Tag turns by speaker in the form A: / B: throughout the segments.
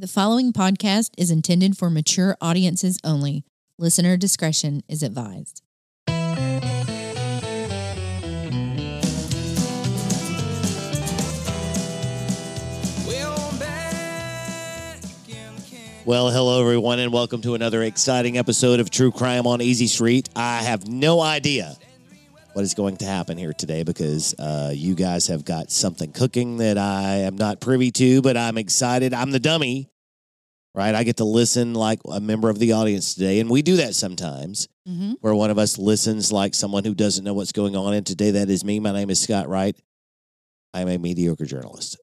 A: The following podcast is intended for mature audiences only. Listener discretion is advised.
B: Well, hello, everyone, and welcome to another exciting episode of True Crime on Easy Street. I have no idea what is going to happen here today because uh, you guys have got something cooking that I am not privy to, but I'm excited. I'm the dummy, right? I get to listen like a member of the audience today, and we do that sometimes
A: Mm-hmm.
B: where one of us listens like someone who doesn't know what's going on. And today that is me. My name is Scott Wright. I'm a mediocre journalist.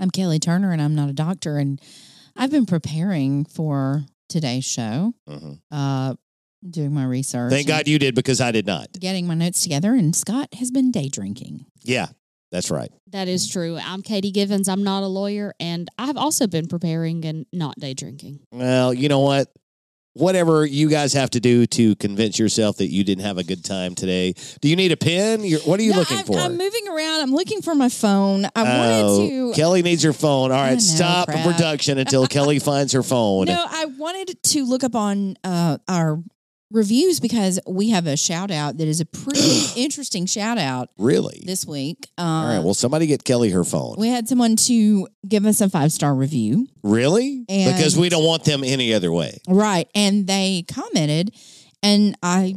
A: I'm Kelly Turner, and I'm not a doctor. And I've been preparing for today's show,
B: Mhm.
A: uh, doing my research.
B: Thank God you did because I did not.
A: Getting my notes together, and Scott has been day drinking.
B: Yeah, that's right.
C: That is true. I'm Katie Givens. I'm not a lawyer, and I've also been preparing and not day drinking.
B: Well, you know what? Whatever you guys have to do to convince yourself that you didn't have a good time today. Do you need a pen? You're, what are you
A: No,
B: looking
A: I'm,
B: for?
A: I'm moving around. I'm looking for my phone. I
B: Oh,
A: wanted to.
B: Kelly needs her phone. All
A: I
B: right,
A: know,
B: stop
A: crap.
B: production until Kelly finds her phone.
A: No, I wanted to look up on uh, our reviews because we have a shout out that is a pretty interesting shout out
B: Really?
A: this week. Uh,
B: All right. Well, somebody get Kelly her phone.
A: we had someone to give us a five star review.
B: Really?
A: And-
B: because we don't want them any other way.
A: Right. And they commented, and I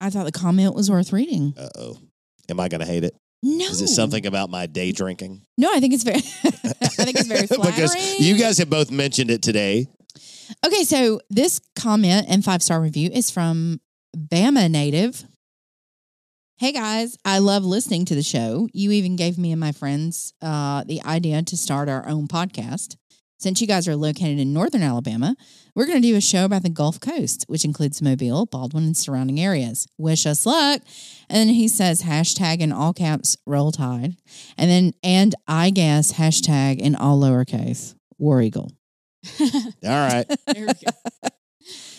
A: I thought the comment was worth reading.
B: Uh oh. Am I going to hate it?
A: No.
B: Is it something about my day drinking?
A: No, I think it's very I think it's very flattering.
B: because you guys have both mentioned it today.
A: Okay, so this comment and five star review is from Bama native. Hey guys, I love listening to the show. You even gave me and my friends uh, the idea to start our own podcast. Since you guys are located in northern Alabama, we're going to do a show about the Gulf Coast, which includes Mobile, Baldwin, and surrounding areas. Wish us luck. And then he says hashtag in all caps, roll tide. And then, and I guess hashtag in all lowercase, War Eagle.
B: All right.
C: There we go.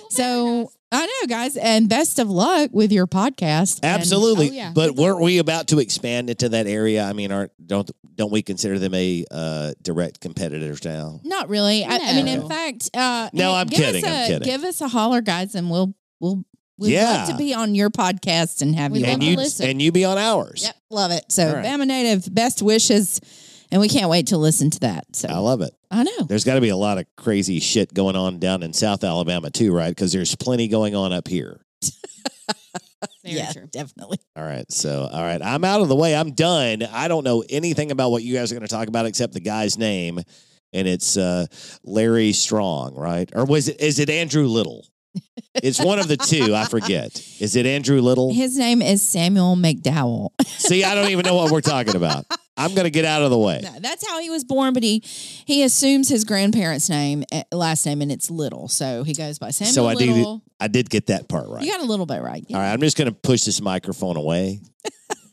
A: So I know, guys, and best of luck with your podcast. And-
B: Absolutely.
C: Oh, yeah.
B: But weren't we about to expand into that area? I mean, aren't don't don't we consider them a uh, direct competitors now?
A: not really. I, I mean, in
C: No.
A: fact, uh,
B: No,
A: hey,
B: I'm
A: give
B: kidding,
A: Us
B: I'm kidding.
A: Give us a holler, guys, and we'll we'll we'd
B: Yeah.
A: love to be on your podcast and have
C: We'd
A: you.
C: love
A: on.
B: and you
C: listen.
B: and you be on ours.
A: Yep, love it. So,
B: All right.
A: Bama native, best wishes, and we can't wait to listen to that. So
B: I love it.
A: I know.
B: There's got to be a lot of crazy shit going on down in South Alabama too, right? Because there's plenty going on up here.
C: Very
A: yeah,
C: true.
A: definitely.
B: All right. So, all right. I'm out of the way. I'm done. I don't know anything about what you guys are going to talk about except the guy's name. And it's uh, Larry Strong, right? Or was it, is it Andrew Little? It's one of the two. I forget. Is it Andrew Little?
A: His name is Samuel McDowell.
B: See, I don't even know what we're talking about. I'm going to get out of the way.
A: No, that's how he was born, but he he assumes his grandparents' name, eh, last name, and it's Little, so he goes by Samuel
B: So I did-
A: Little.
B: I did get that part right.
A: You got a little bit right.
B: All right. I'm just going to push this microphone away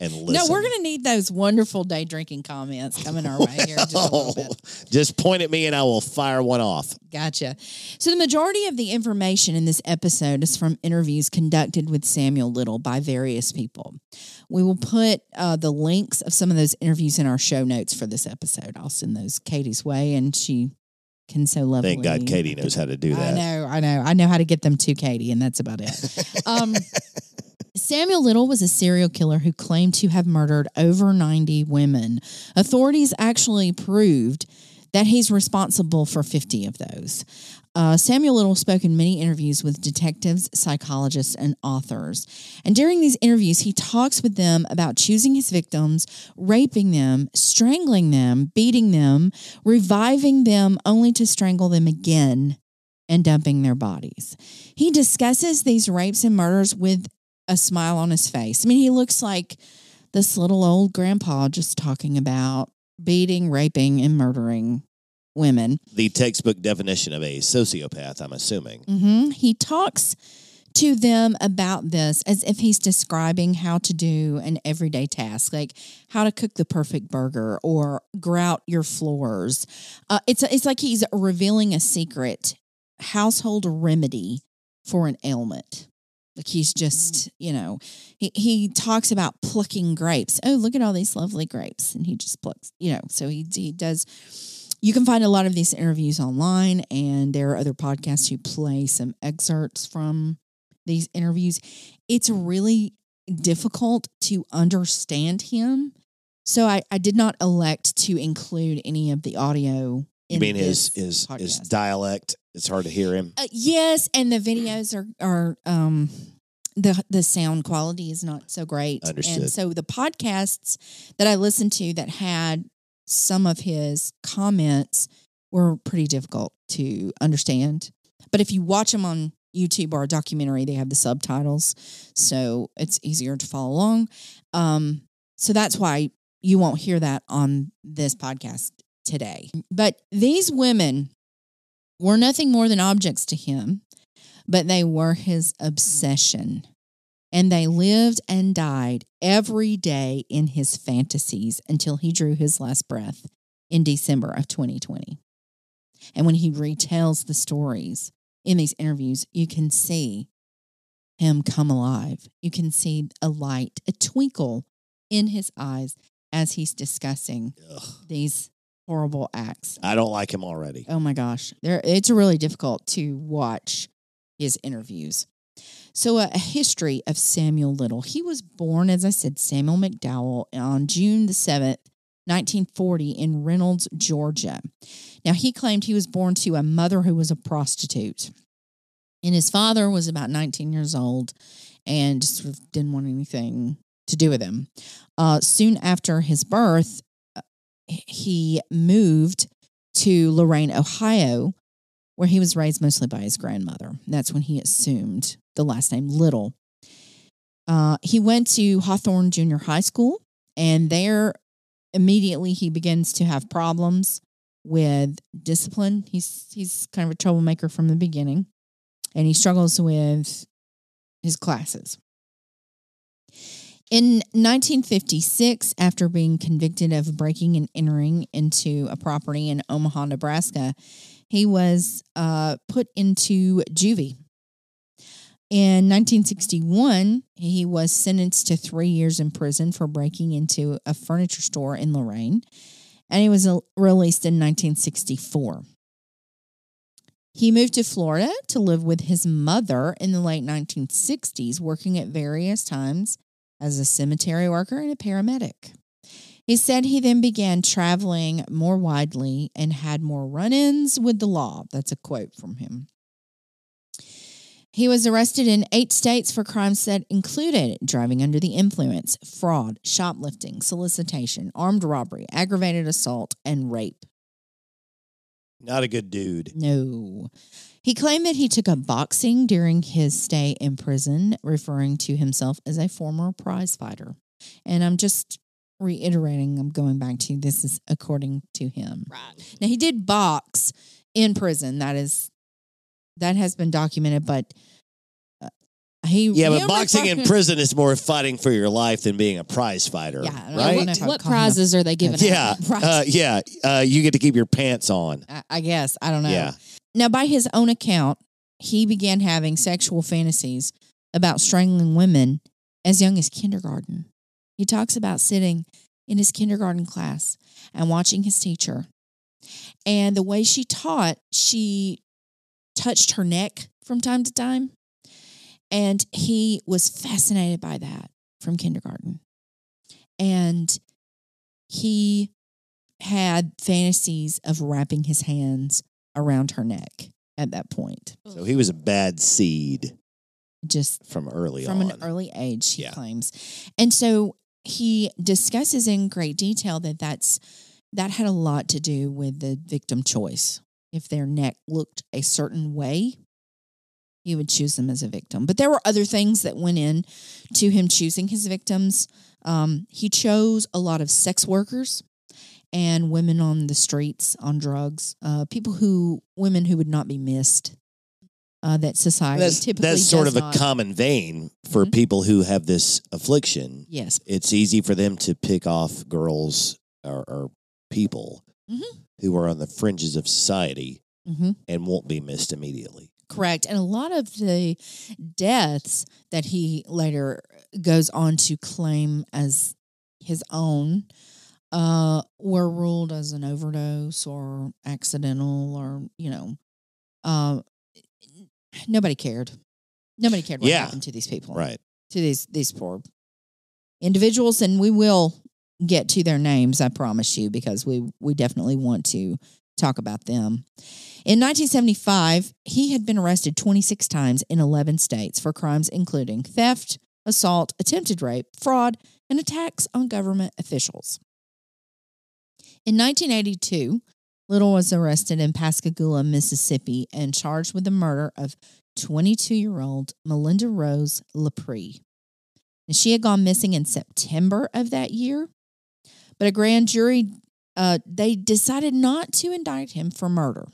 B: and listen.
A: No, we're gonna need those wonderful day drinking comments coming our way here. Just.
B: Just point at me and I will fire one off.
A: Gotcha. So the majority of the information in this episode is from interviews conducted with Samuel Little by various people. We will put uh, the links of some of those interviews in our show notes for this episode. I'll send those Katie's way, and she can so lovely.
B: Thank God Katie knows how to do that.
A: I know, I know, I know how to get them to Katie, and that's about it. um, Samuel Little was a serial killer who claimed to have murdered over 90 women. Authorities actually proved that he's responsible for 50 of those. Uh, Samuel Little spoke in many interviews with detectives, psychologists, and authors. And during these interviews, he talks with them about choosing his victims, raping them, strangling them, beating them, reviving them only to strangle them again, and dumping their bodies. He discusses these rapes and murders with a smile on his face. I mean, he looks like this little old grandpa just talking about beating, raping, and murdering women.
B: The textbook definition of a sociopath, I'm assuming.
A: hmm He talks to them about this as if he's describing how to do an everyday task, like how to cook the perfect burger or grout your floors. Uh, it's it's like he's revealing a secret household remedy for an ailment. Like he's just, mm. you know, he, he talks about plucking grapes. Oh, look at all these lovely grapes. And he just plucks, you know, so he, he does you can find a lot of these interviews online, and there are other podcasts who play some excerpts from these interviews. It's really difficult to understand him. So I, I did not elect to include any of the audio.
B: You mean his his his dialect? It's hard to hear him.
A: Uh, yes, and the videos are are um the the sound quality is not so great.
B: Understood.
A: And so the podcasts that I listened to that had some of his comments were pretty difficult to understand. But if you watch them on YouTube or a documentary, they have the subtitles, so it's easier to follow along. Um, so that's why you won't hear that on this podcast today. But these women were nothing more than objects to him, but they were his obsession. And they lived and died every day in his fantasies until he drew his last breath in December of 2020. And when he retells the stories in these interviews, you can see him come alive. You can see a light, a twinkle in his eyes as he's discussing
B: Ugh.
A: these horrible acts.
B: I don't like him already.
A: Oh my gosh, there it's really difficult to watch his interviews. So, uh, a history of Samuel Little. He was born, as I said, Samuel McDowell on June the seventh, nineteen forty, in Reynolds, Georgia. Now, he claimed he was born to a mother who was a prostitute, and his father was about nineteen years old, and just sort of didn't want anything to do with him. Uh, soon after his birth, he moved to Lorain, Ohio, where he was raised mostly by his grandmother. That's when he assumed the last name Little. Uh, he went to Hawthorne Junior High School, and there immediately he begins to have problems with discipline. He's he's kind of a troublemaker from the beginning, and he struggles with his classes. In 1956, after being convicted of breaking and entering into a property in Omaha, Nebraska, he was uh, put into juvie. In 1961, he was sentenced to three years in prison for breaking into a furniture store in Lorain, and he was released in 1964. He moved to Florida to live with his mother in the late 1960s, working at various times as a cemetery worker and a paramedic. He said he then began traveling more widely and had more run ins with the law. That's a quote from him. He was arrested in eight states for crimes that included driving under the influence, fraud, shoplifting, solicitation, armed robbery, aggravated assault, and rape.
B: Not a good dude.
A: No. He claimed that he took up boxing during his stay in prison, referring to himself as a former prize fighter. And I'm just reiterating, I'm going back to this is according to him.
C: Right.
A: Now he did box in prison. That is that has been documented, but he
B: Yeah,
A: he
B: but boxing in prison is more fighting for your life than being a prize fighter.
A: Yeah, I
B: right?
A: know if I would
C: What
A: call him a-
C: prizes are they giving
B: Yeah,
C: out?
B: Uh, yeah. Uh, you get to keep your pants on.
A: I, I guess I don't know.
B: Yeah.
A: Now, by his own account, he began having sexual fantasies about strangling women as young as kindergarten. He talks about sitting in his kindergarten class and watching his teacher. And the way she taught, she touched her neck from time to time. And he was fascinated by that from kindergarten. And he had fantasies of wrapping his hands around her neck at that point.
B: So he was a bad seed
A: Just
B: from early
A: from
B: on.
A: an early age, he
B: Yeah.
A: claims. And so he discusses in great detail that that's that had a lot to do with the victim choice. If their neck looked a certain way, he would choose them as a victim. But there were other things that went in to him choosing his victims. Um, he chose a lot of sex workers and women on the streets on drugs, uh, people who women who would not be missed. Uh, that society
B: that's
A: typically
B: that's sort of
A: not-
B: a common vein for
A: Mhm.
B: people who have this affliction.
A: yes
B: It's easy for them to pick off girls or, or people
A: Mhm.
B: who are on the fringes of society
A: hmm
B: and won't be missed immediately.
A: Correct. And a lot of the deaths that he later goes on to claim as his own uh, were ruled as an overdose or accidental or, you know, uh, nobody cared. Nobody cared what
B: Yeah.
A: happened to these people,
B: Right.
A: to these these poor individuals, and we will get to their names. I promise you, because we we definitely want to talk about them. In 1975, he had been arrested 26 times in 11 states for crimes including theft, assault, attempted rape, fraud, and attacks on government officials. In 1982, Little was arrested in Pascagoula, Mississippi, and charged with the murder of 22 year old Melinda Rose LaPrade. And she had gone missing in September of that year, but a grand jury uh, they decided not to indict him for murder.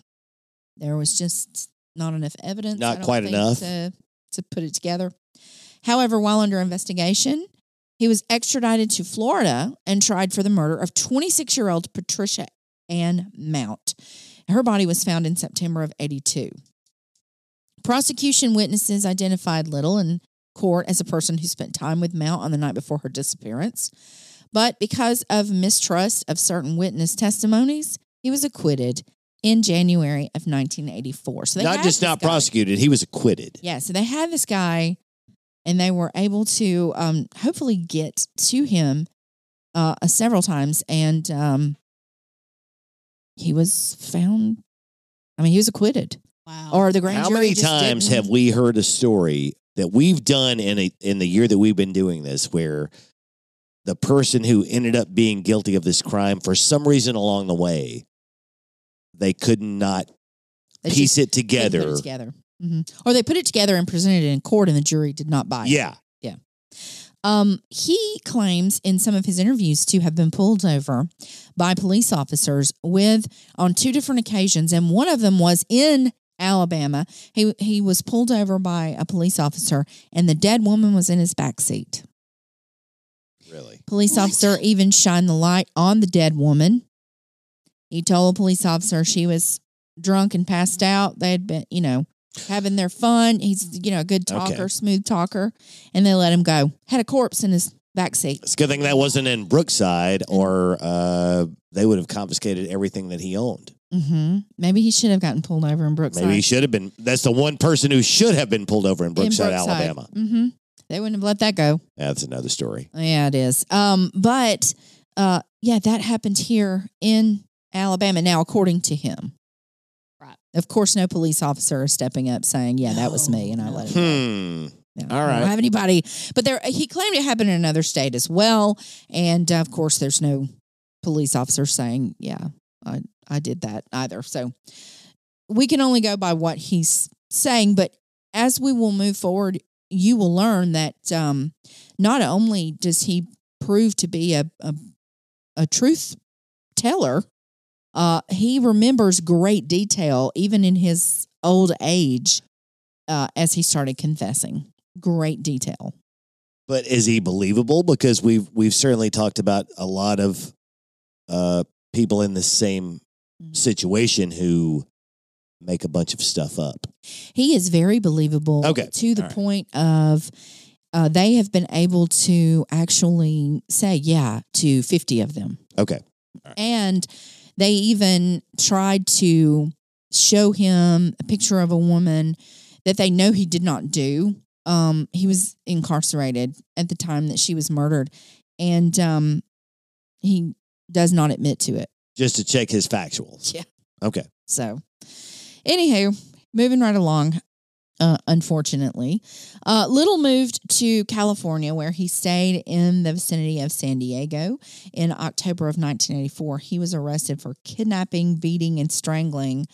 A: There was just not enough evidence.
B: Not quite enough.
A: to, to put it together. However, while under investigation, he was extradited to Florida and tried for the murder of 26 year old Patricia Ann Mount. Her body was found in September of 82. Prosecution witnesses identified Little in court as a person who spent time with Mount on the night before her disappearance. But because of mistrust of certain witness testimonies, he was acquitted in January of 1984. So they
B: Not
A: had
B: just not
A: guy-
B: prosecuted, he was acquitted.
A: yeah, so they had this guy, and they were able to um, hopefully get to him uh, uh, several times, and um, he was found. I mean, he was acquitted,
C: Wow.
A: or the grand
B: How
A: jury
B: many times
A: didn't-
B: have we heard a story that we've done in a in the year that we've been doing this where the person who ended up being guilty of this crime for some reason along the way they could not
A: they
B: piece
A: just
B: it
A: didn't put
B: together.
A: it together, hmm or they put it together and presented it in court, and the jury did not buy it.
B: Yeah.
A: Um, he claims in some of his interviews to have been pulled over by police officers with on two different occasions, and one of them was in Alabama. He he was pulled over by a police officer, and the dead woman was in his back seat.
B: Really.
A: Police
C: What?
A: officer even shined the light on the dead woman. He told a police officer she was drunk and passed out. They had been, you know, having their fun. He's, you know, a good talker,
B: Okay.
A: smooth talker, and they let him go. Had a corpse in his back seat.
B: It's a good thing that wasn't in Brookside or uh, they would have confiscated everything that he owned.
A: hmm Maybe he should have gotten pulled over in Brookside.
B: Maybe he should have been. That's the one person who should have been pulled over in Brookside, Alabama.
A: hmm They wouldn't have let that go.
B: That's another story.
A: Yeah, it is. Um, but uh, yeah, that happened here in Alabama. Now, according to him,
C: Right.
A: Of course, no police officer is stepping up saying, "Yeah, that was me," and I let him.
B: Hmm.
A: No,
B: All
A: I don't have anybody, but there he claimed it happened in another state as well, and uh, of course, there's no police officer saying, "Yeah, I I did that" either. So we can only go by what he's saying. But as we will move forward, you will learn that um, not only does he prove to be a a, a truth teller, uh, he remembers great detail even in his old age uh, as he started confessing. Great detail.
B: But is he believable? Because we've we've certainly talked about a lot of uh, people in the same
A: Mhm.
B: situation who make a bunch of stuff up.
A: He is very believable.
B: Okay.
A: To the
B: right.
A: point of uh, they have been able to actually say yeah to 50 of them.
B: Okay.
A: And they even tried to show him a picture of a woman that they know he did not do. Um, he was incarcerated at the time that she was murdered, and um, he does not admit to it.
B: Just to check his factuals.
A: Yeah.
B: Okay.
A: So, anywho, moving right along. Uh, unfortunately, uh, Little moved to California, where he stayed in the vicinity of San Diego. In October of 1984, he was arrested for kidnapping, beating, and strangling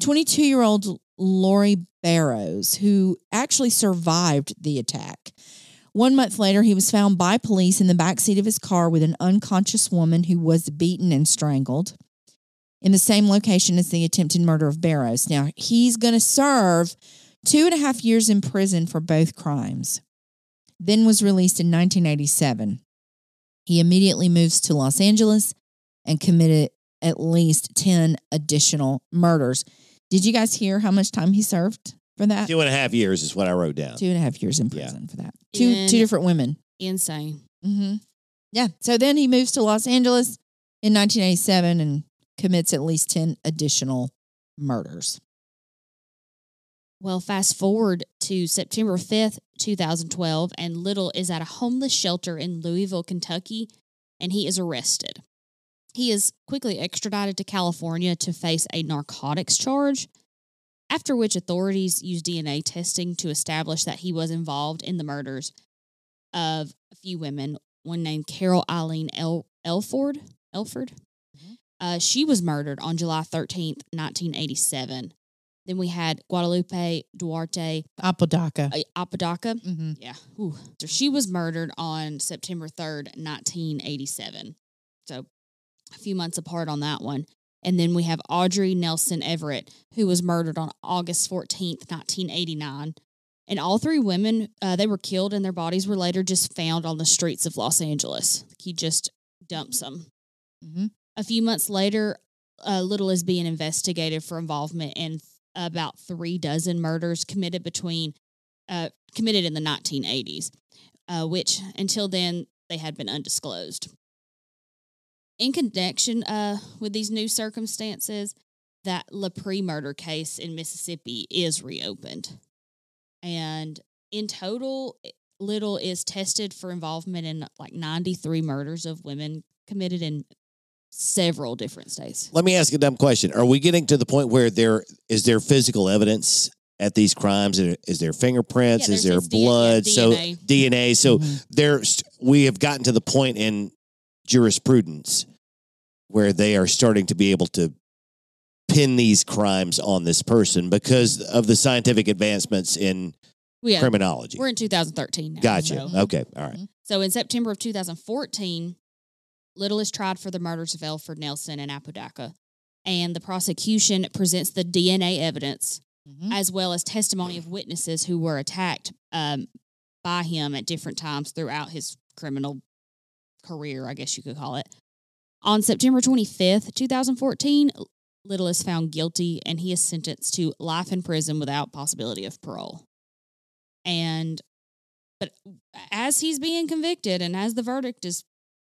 A: 22 year old Lori Barrows, who actually survived the attack. One month later, he was found by police in the backseat of his car with an unconscious woman who was beaten and strangled in the same location as the attempted murder of Barrows. Now, he's going to serve two and a half years in prison for both crimes, then was released in 1987. He immediately moves to Los Angeles and committed at least 10 additional murders. Did you guys hear how much time he served for that?
B: Two and a half years is what I wrote down.
A: Two and a half years in
B: Yeah.
A: prison for that. Two
C: In-
A: two different women.
C: Insane.
A: Mm-hmm. Yeah. So then he moves to Los Angeles in 1987 and commits at least 10 additional murders.
C: Well, fast forward to September 5th, 2012, and Little is at a homeless shelter in Louisville, Kentucky, and he is arrested. He is quickly extradited to California to face a narcotics charge, after which authorities use DNA testing to establish that he was involved in the murders of a few women, one named Carol Eileen El- Elford. Elford.
A: Mhm.
C: Uh, she was murdered on July 13th, 1987. Then we had Guadalupe Duarte
A: Apodaca.
C: uh, Apodaca.
A: hmm
C: Yeah. Ooh. So she was murdered on September 3rd, 1987. So a few months apart on that one. And then we have Audrey Nelson Everett, who was murdered on August 14th, 1989. And all three women, uh, they were killed and their bodies were later just found on the streets of Los Angeles. He just dumps them.
A: hmm
C: A few months later, uh, Little is being investigated for involvement in about three dozen murders committed between uh, committed in the 1980s, uh, which until then they had been undisclosed. In connection uh, with these new circumstances, that LaPrade murder case in Mississippi is reopened, and in total, Little is tested for involvement in like 93 murders of women committed in several different states.
B: Let me ask a dumb question. Are we getting to the point where there is there physical evidence at these crimes? Is there fingerprints?
C: Yeah,
B: is there
C: his D- yeah,
B: blood? so
C: DNA.
B: DNA. So
A: Mhm.
B: there's we have gotten to the point in jurisprudence where they are starting to be able to pin these crimes on this person because of the scientific advancements in
C: Yeah,
B: criminology.
C: we're in 2013 now.
B: Gotcha.
C: So.
B: Okay. All right.
C: So in September of 2014, Little is tried for the murders of Elford Nelson and Apodaca. And the prosecution presents the DNA evidence
A: Mhm.
C: as well as testimony of witnesses who were attacked um, by him at different times throughout his criminal career, I guess you could call it. On September 25th, 2014, Little is found guilty and he is sentenced to life in prison without possibility of parole. And but as he's being convicted and as the verdict is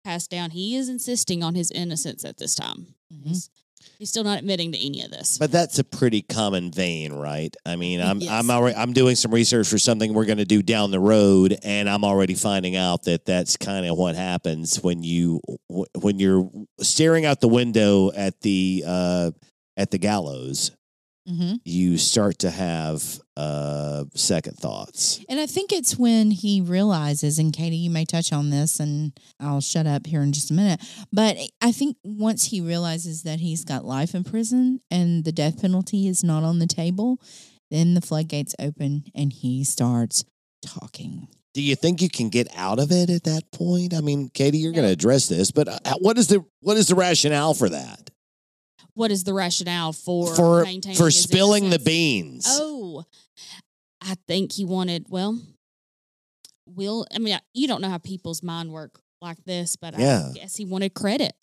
C: passed down, he is insisting on his innocence at this time.
A: Mhm.
C: He's, he's still not admitting to any of this.
B: But that's a pretty common vein, right? I mean, I'm
A: Yes.
B: I'm already I'm doing some research for something we're going to do down the road, and I'm already finding out that that's kind of what happens when you when you're staring out the window at the uh, at the gallows.
A: Mhm.
B: You start to have uh, second thoughts.
A: And I think it's when he realizes, and Katie, you may touch on this, and I'll shut up here in just a minute. But I think once he realizes that he's got life in prison and the death penalty is not on the table, then the floodgates open and he starts talking.
B: Do you think you can get out of it at that point? I mean, Katie, you're going to address this, but uh, what is the what is the rationale for that?
C: What is the rationale for
B: for
C: maintaining
B: for
C: his
B: spilling the beans?
C: Oh, I think he wanted. Well, will I mean you don't know how people's mind work like this, but
B: Yeah.
C: I guess he wanted credit.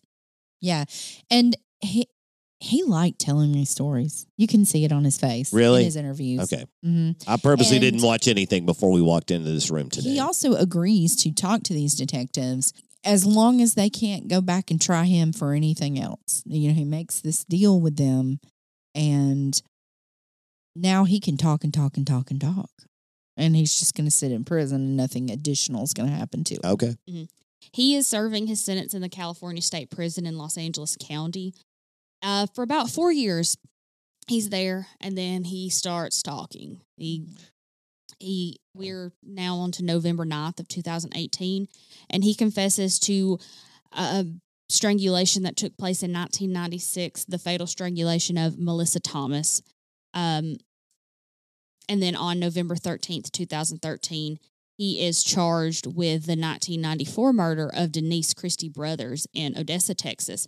A: Yeah. And he he liked telling me stories. You can see it on his face.
B: Really?
A: In his interviews.
B: Okay.
A: Mm-hmm.
B: I purposely
A: And-
B: didn't watch anything before we walked into this room today.
A: He also agrees to talk to these detectives as long as they can't go back and try him for anything else. You know, he makes this deal with them and now he can talk and talk and talk and talk. And he's just going to sit in prison and nothing additional is going to happen to him.
B: okay.
C: He is serving his sentence in the California State Prison in Los Angeles County uh, for about four years. He's there, and then he starts talking. He he we're now on to November 9th of 2018, and he confesses to a strangulation that took place in 1996, the fatal strangulation of Melissa Thomas. Um, and then on November 13th, 2013, he is charged with the 1994 murder of Denise Christie Brothers in Odessa, Texas,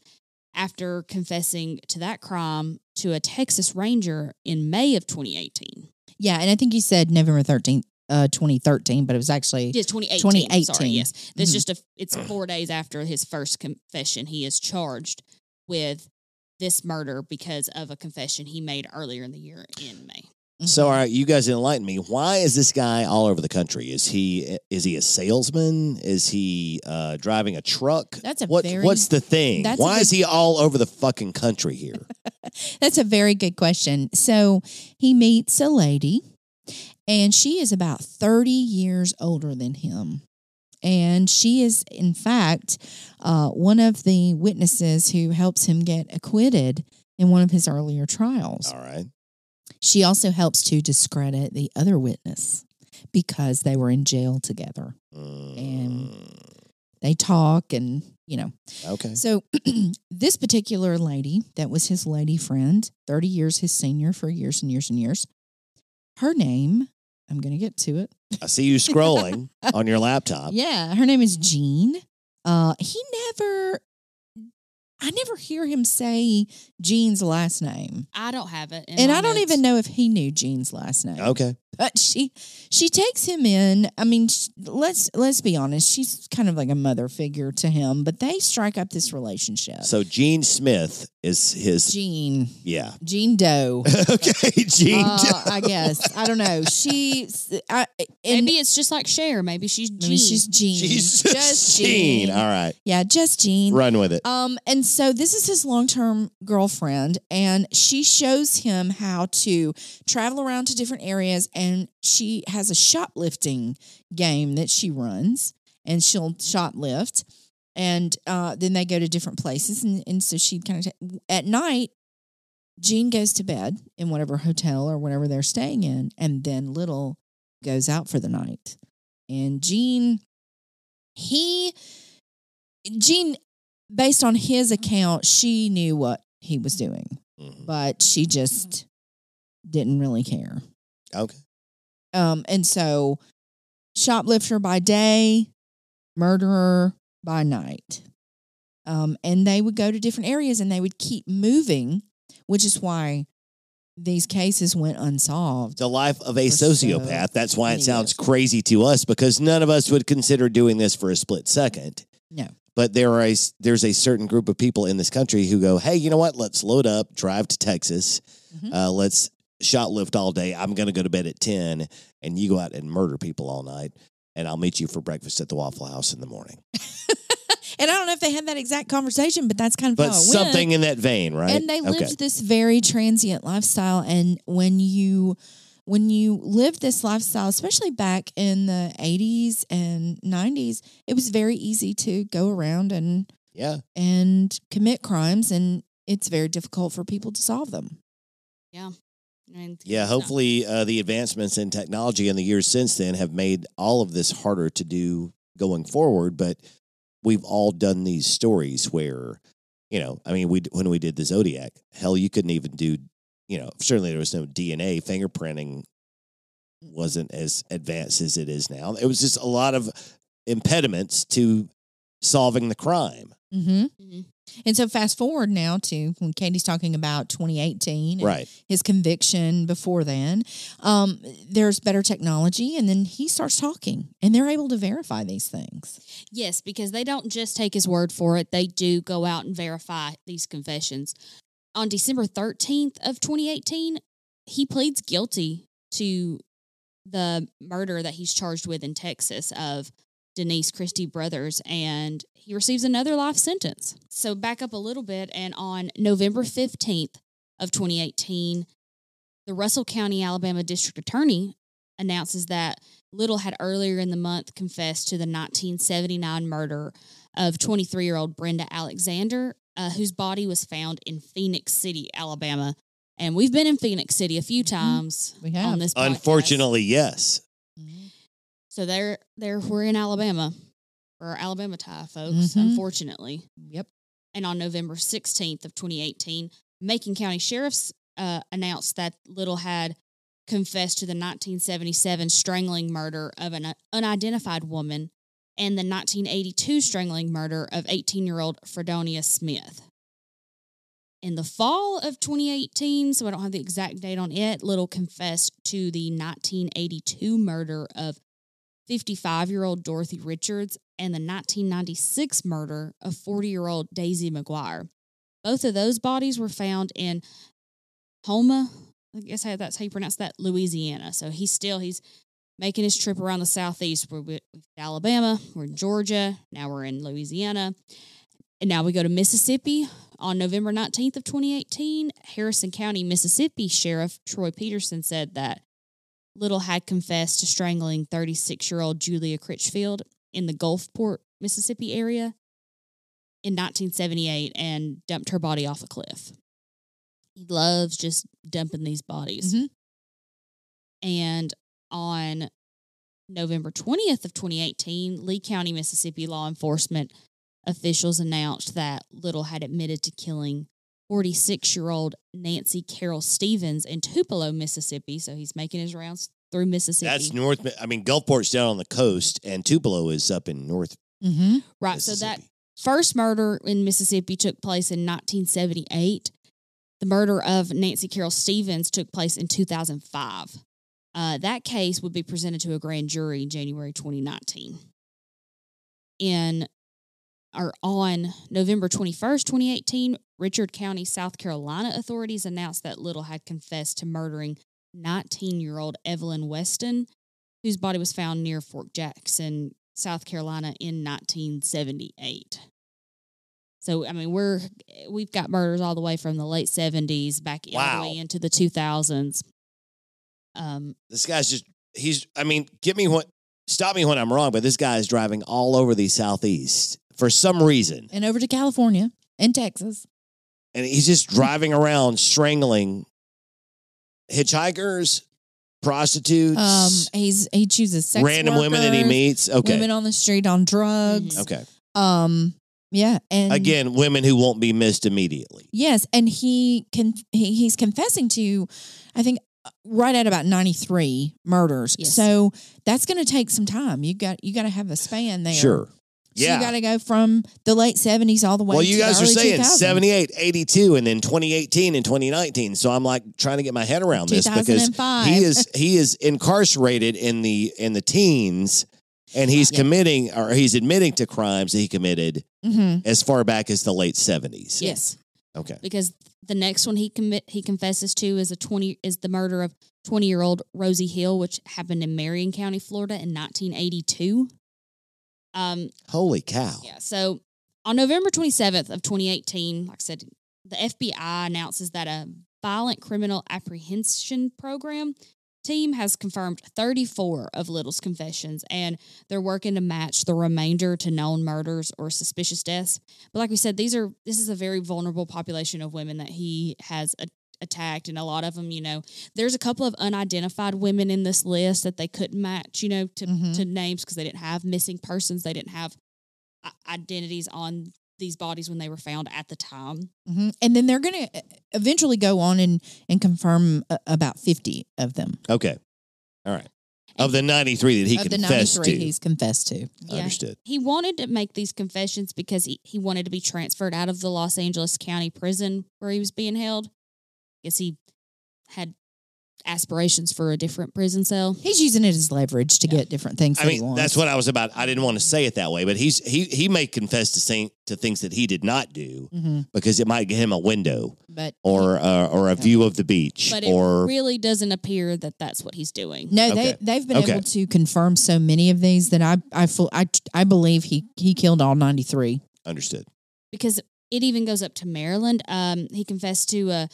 C: after confessing to that crime to a Texas Ranger in May of 2018.
A: Yeah. And I think you said November 13th, uh, 2013, but it was actually
C: Yes, 2018.
A: 2018.
C: Sorry, yes. That's
A: Mhm.
C: just a. It's four days after his first confession. He is charged with this murder because of a confession he made earlier in the year in May.
B: So, all right, you guys enlighten me. Why is this guy all over the country? Is he is he a salesman? Is he uh, driving a truck?
A: That's a
B: what,
A: very-
B: What's the thing? Why
A: good-
B: is he all over the fucking country here?
A: That's a very good question. So he meets a lady, and she is about 30 years older than him. And she is, in fact, uh, one of the witnesses who helps him get acquitted in one of his earlier trials.
B: all right.
A: She also helps to discredit the other witness because they were in jail together.
B: Mm,
A: They talk and, you know,
B: okay.
A: So this particular lady that was his lady friend, 30 years his senior for years and years and years. Her name, I'm going to get to it.
B: I see you scrolling on your laptop.
A: Yeah, her name is Jean. Uh he never I never hear him say Jean's last name.
C: I don't have it. in
A: and
C: my
A: I don't even know if he knew Jean's last name.
B: Okay.
A: But she she takes him in. I mean, sh- let's let's be honest. She's kind of like a mother figure to him, but they strike up this relationship.
B: So Gene Smith is his.
A: Jean,
B: yeah.
A: Jean Doe.
B: okay, Gene.
A: Uh, I guess I don't know. She, I, and
C: Maybe it's just like Cher. Maybe she's
A: maybe she's Jean.
B: She's just Gene. Gene. All right.
A: Yeah, just Jean.
B: Run with it.
A: Um, and so this is his long term girlfriend, and she shows him how to travel around to different areas, and she has a shoplifting game that she runs, and she'll shoplift, and uh, then they go to different places, and, and so she kind of at night. Jean goes to bed in whatever hotel or whatever they're staying in, and then Little goes out for the night. And Jean, he, Jean, based on his account, she knew what he was doing,
B: Mhm.
A: but she just didn't really care.
B: Okay.
A: Um, and so, shoplifter by day, murderer by night. Um, and they would go to different areas and they would keep moving, which is why these cases went unsolved.
B: The life of a
A: For so
B: sociopath. That's why it sounds
A: years.
B: crazy to us because none of us would consider doing this for a split second.
A: No.
B: But there are a, there's a certain group of people in this country who go, hey, you know what? Let's load up, drive to Texas.
A: Mhm.
B: Uh, let's shoplift all day. I'm going to go to bed at 10 and you go out and murder people all night. And I'll meet you for breakfast at the Waffle House in the morning.
A: And I don't know if they had that exact conversation, but that's kind of
B: But
A: how it went.
B: something in that vein, right?
A: And they lived
B: Okay.
A: this very transient lifestyle. And when you when you lived this lifestyle, especially back in the eighties and nineties, it was very easy to go around and
B: Yeah.
A: and commit crimes and it's very difficult for people to solve them.
C: And
B: Yeah, hopefully uh, the advancements in technology in the years since then have made all of this harder to do going forward. But we've all done these stories where, you know, I mean, we when we did the Zodiac, hell, you couldn't even do, you know, certainly there was no DNA fingerprinting wasn't as advanced as it is now. It was just a lot of impediments to solving the crime.
A: Mm-hmm.
C: Mhm.
A: And so fast forward now to when Katie's talking about 2018 and
B: Right.
A: his conviction before then. Um, there's better technology, and then he starts talking, and they're able to verify these things.
C: Yes, because they don't just take his word for it. They do go out and verify these confessions. On December 13th of 2018, he pleads guilty to the murder that he's charged with in Texas of Denise Christie Brothers and he receives another life sentence. So back up a little bit and on November 15th of 2018, the Russell County, Alabama District Attorney announces that Little had earlier in the month confessed to the 1979 murder of 23 year old Brenda Alexander, uh, whose body was found in Phenix City, Alabama. And we've been in Phenix City a few times
A: We have.
C: on this podcast.
B: Unfortunately, yes.
C: So they're they're we're in Alabama for our Alabama tie, folks,
A: Mhm.
C: unfortunately.
A: Yep.
C: And on November 16th of 2018, Macon County Sheriff's uh, announced that Little had confessed to the 1977 strangling murder of an unidentified woman and the 1982 strangling murder of 18-year-old Fredonia Smith. In the fall of 2018, so I don't have the exact date on it, Little confessed to the 1982 murder of 55 year old Dorothy Richards and the 1996 murder of 40 year old Daisy McGuire. Both of those bodies were found in Houma, I guess that's how you pronounce that, Louisiana. So he's still he's making his trip around the southeast. We're with Alabama, we're in Georgia, now we're in Louisiana, and now we go to Mississippi. On November 19th of 2018, Harrison County, Mississippi Sheriff Troy Peterson said that Little had confessed to strangling 36 year old Julia Critchfield in the Gulfport, Mississippi area in 1978 and dumped her body off a cliff. He loves just dumping these bodies.
A: Mhm.
C: And on November 20th of 2018, Lee County, Mississippi law enforcement officials announced that Little had admitted to killing 46 year old Nancy Carol Stevens in Tupelo, Mississippi. So he's making his rounds through Mississippi.
B: That's North. I mean, Gulfport's down on the coast, and Tupelo is up in North
A: Mm-hmm.
C: right. So that first murder in Mississippi took place in 1978. The murder of Nancy Carol Stevens took place in 2005. Uh, that case would be presented to a grand jury in January 2019. In or on November 21st, 2018, Richland County, South Carolina authorities announced that Little had confessed to murdering 19 year old Evelyn Weston, whose body was found near Fort Jackson, South Carolina in 1978. So I mean, we're we've got murders all the way from the late 70s back all the way into the 2000s. Um,
B: this guy's just. He's. I mean, get me what. Stop me when I'm wrong, but this guy is driving all over the southeast for some reason,
A: And over to California and Texas.
B: And he's just driving around strangling hitchhikers, prostitutes,
A: Um, he's he chooses sex
B: random women that he meets. Okay,
A: women on the street on drugs.
C: Mhm.
B: okay.
A: Um, yeah, and
B: Again, women who won't be missed immediately.
A: yes, and he can he, he's confessing to, I think, uh, right at about ninety three murders.
C: Yes.
A: So that's going to take some time. You got you got to have a span there.
B: Sure.
A: So
B: Yeah.
A: you got to go from the late seventies all the way.
B: Well,
A: to
B: you guys are saying
A: 2000s.
B: 78, 82, and then 2018 and 2019. So I'm like trying to get my head around this because he is he is incarcerated in the in the teens and he's
A: Yeah.
B: committing or he's admitting to crimes that he committed
A: Mhm.
B: as far back as the late 70s.
C: yes,
B: Okay.
C: because the next one he commit he confesses to is a 20 is the murder of 20 year old Rosie Hill, which happened in Marion County, Florida, in 1982. Um,
B: Holy cow.
C: Yeah. So on November 27th of 2018, like I said, the FBI announces that a violent criminal apprehension program team has confirmed 34 of Little's confessions and they're working to match the remainder to known murders or suspicious deaths. But like we said, these are this is a very vulnerable population of women that he has a- attacked and a lot of them, you know, there's a couple of unidentified women in this list that they couldn't match, you know, to
A: Mhm.
C: to names because they didn't have missing persons, they didn't have identities on these bodies when they were found at the time.
A: Mhm. And then they're going to eventually go on and and confirm uh, about fifty of them.
B: Okay. All right. Of the 93 that he
A: of the
B: confessed
A: ninety three
B: to.
A: he's confessed to.
C: Yeah.
B: Understood.
C: He wanted to make these confessions because he, he wanted to be transferred out of the Los Angeles County prison where he was being held. Guess he had aspirations for a different prison cell.
A: He's using it as leverage to get different things.
B: I
A: that he
B: mean,
A: wants.
B: that's what I was about. I didn't want to say it that way, but he's he he may confess to saying to things that he did not do
A: Mhm.
B: because it might get him a window
A: But
B: or uh, or a view of the beach
C: But it
B: or
C: really doesn't appear that that's what he's doing.
A: no,
B: Okay.
A: they they've been
B: Okay.
A: able to confirm so many of these that I I full, I I believe he he killed all ninety three.
B: understood.
C: because it even goes up to Maryland. Um, he confessed to a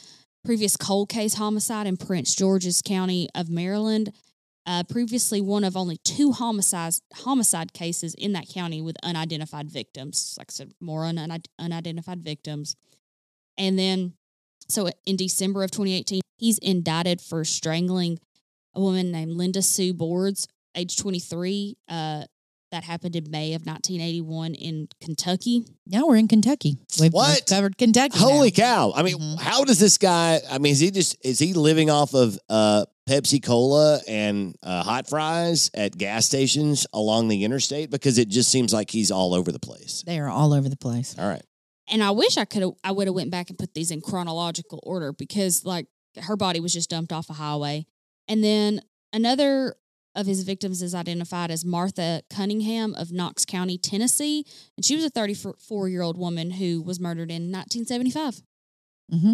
C: previous cold case homicide in Prince George's County of Maryland. Uh, previously, one of only two homicides homicide cases in that county with unidentified victims. Like I said, more un- unidentified victims. And then, so in December of 2018, he's indicted for strangling a woman named Linda Sue Boards, age 23. Uh, that happened in May of 1981 in Kentucky.
A: Now we're in Kentucky. We've,
B: What?
A: we've covered Kentucky.
B: Holy
A: now.
B: cow! I mean,
A: Mhm.
B: how does this guy? I mean, is he just is he living off of uh, Pepsi Cola and uh, hot fries at gas stations along the interstate? Because it just seems like he's all over the place.
A: They are all over the place.
B: All right.
C: and I wish I could have I would have went back and put these in chronological order because like her body was just dumped off a highway. And then another of his victims is identified as Martha Cunningham of Knox County, Tennessee, and she was a 34-year-old woman who was murdered in 1975.
A: hmm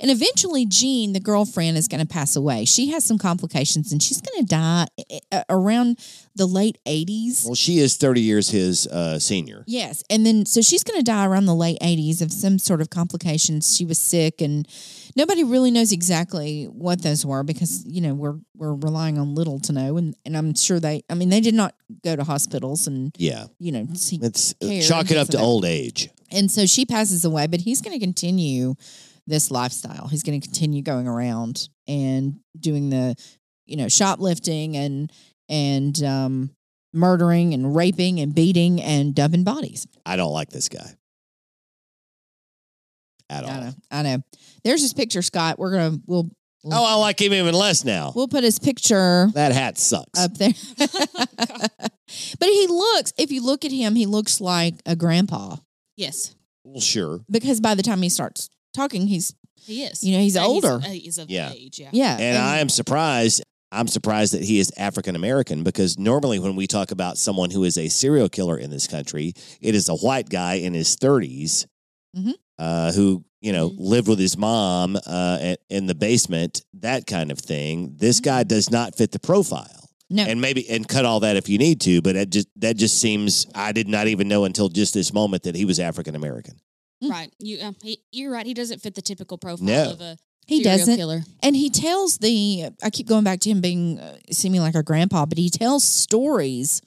A: And eventually, Jean, the girlfriend, is going to pass away. She has some complications and she's going to die uh, around the late 80s.
B: Well, she is 30 years his uh, senior.
A: Yes. And then, so she's going to die around the late 80s of some sort of complications. She was sick and nobody really knows exactly what those were because, you know, we're, we're relying on little to know. And, and I'm sure they, I mean, they did not go to hospitals and,
B: Yeah.
A: you know, seek
B: It's uh, chalk it up to
A: that.
B: old age.
A: and so she passes away, but he's going to continue this lifestyle. He's going to continue going around and doing the, you know, shoplifting and and um, murdering and raping and beating and dumping bodies.
B: I don't like this guy at
A: I know, I know. There's his picture, Scott. We're gonna we'll
B: Oh, I like him even less now.
A: we'll put his picture
B: That hat sucks.
A: up there. but he looks. If you look at him, he looks like a grandpa
C: Yes,
B: well, sure.
A: because by the time he starts talking, he's
C: he is.
A: You know, he's
C: Yeah,
A: older.
C: He's, uh, he's of
B: Yeah.
C: age. Yeah.
A: yeah,
B: And I am surprised. I'm surprised that he is African American because normally when we talk about someone who is a serial killer in this country, it is a white guy in his 30s
A: Mhm.
B: Uh, who you know
C: Mhm.
B: lived with his mom uh, in the basement, that kind of thing. This guy does not fit the profile.
A: no.
B: And maybe and cut all that if you need to, but it just that just seems I did not even know until just this moment that he was African American.
C: Right. You. Uh, he, you're right. He doesn't fit the typical profile
B: No.
C: of a
A: he doesn't.
C: killer.
A: And he tells the, I keep going back to him being uh, seeming like a grandpa, but he tells stories.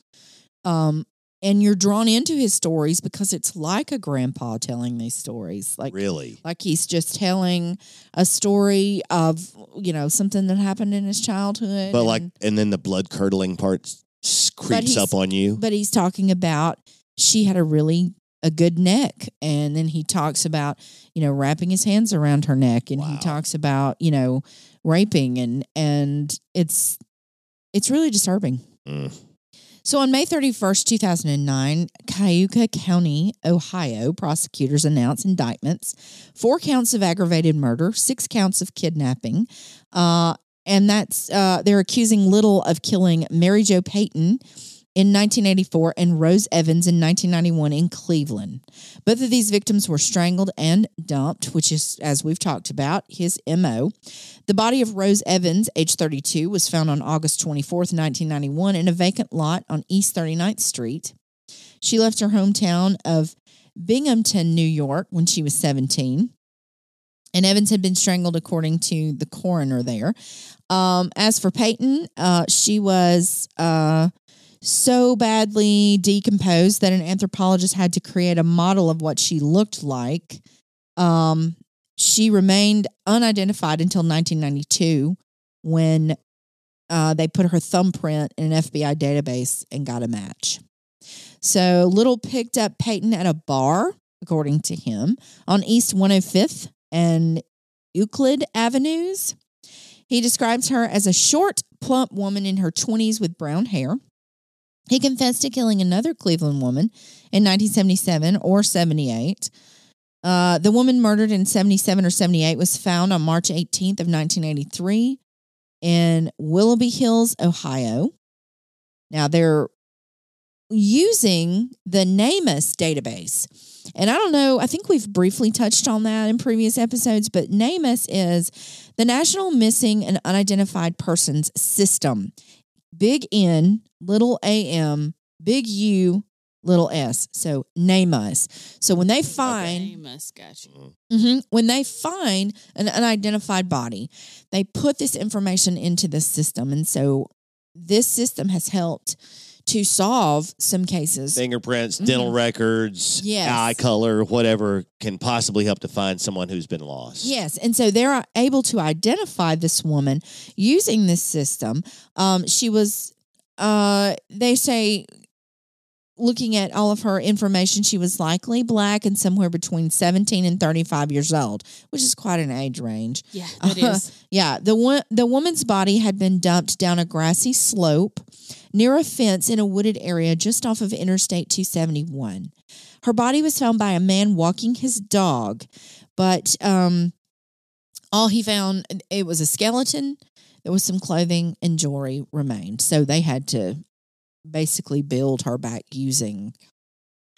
A: Um, and you're drawn into his stories because it's like a grandpa telling these stories. Like,
B: Really?
A: like he's just telling a story of, you know, something that happened in his childhood.
B: But like
A: and-
B: and then the blood curdling part creeps up on you.
A: but he's talking about she had a really a good neck and then he talks about you know wrapping his hands around her neck and he talks about you know raping and and it's it's really disturbing
B: Mm.
A: So on May 31st, 2009, Cuyahoga County, Ohio, prosecutors announced indictments four counts of aggravated murder, six counts of kidnapping. Uh, and that's, uh, they're accusing Little of killing Mary Jo Peyton in 1984 and Rose Evans in 1991 in Cleveland. Both of these victims were strangled and dumped, which is, as we've talked about, his MO. The body of Rose Evans, age 32, was found on August 24th, 1991, in a vacant lot on East 39th Street. She left her hometown of Binghamton, New York, when she was 17. And Evans had been strangled, according to the coroner there. Um, as for Peyton, uh, she was uh, so badly decomposed that an anthropologist had to create a model of what she looked like. Um, she remained unidentified until 1992 when uh, they put her thumbprint in an FBI database and got a match. So Little picked up Peyton at a bar, according to him, on East 105th and Euclid Avenues. He describes her as a short, plump woman in her 20s with brown hair. He confessed to killing another Cleveland woman in 1977 or 78. Uh, the woman murdered in 77 or 78 was found on March 18th of 1983 in Willoughby Hills, Ohio. Now they're using the NamUs database. And I don't know, I think we've briefly touched on that in previous episodes, but NamUs is the National Missing and Unidentified Persons System. Big N, little a m, big U, little s. So NamUs. So when they find
C: Amos, gotcha.
A: hmm When they find an unidentified body, they put this information into the system. And so this system has helped to solve some cases.
B: Fingerprints, dental records,
A: Mm-hmm. Yes.
B: eye color, whatever can possibly help to find someone who's been lost.
A: Yes. And so they're able to identify this woman using this system. Um, she was, uh, they say, looking at all of her information, she was likely black and somewhere between 17 and 35 years old, which is quite an age range.
C: Yeah, it is.
A: Yeah, the one the woman's body had been dumped down a grassy slope near a fence in a wooded area just off of Interstate 271. Her body was found by a man walking his dog, but um, all he found it was a skeleton. There was some clothing and jewelry remained, so they had to basically build her back using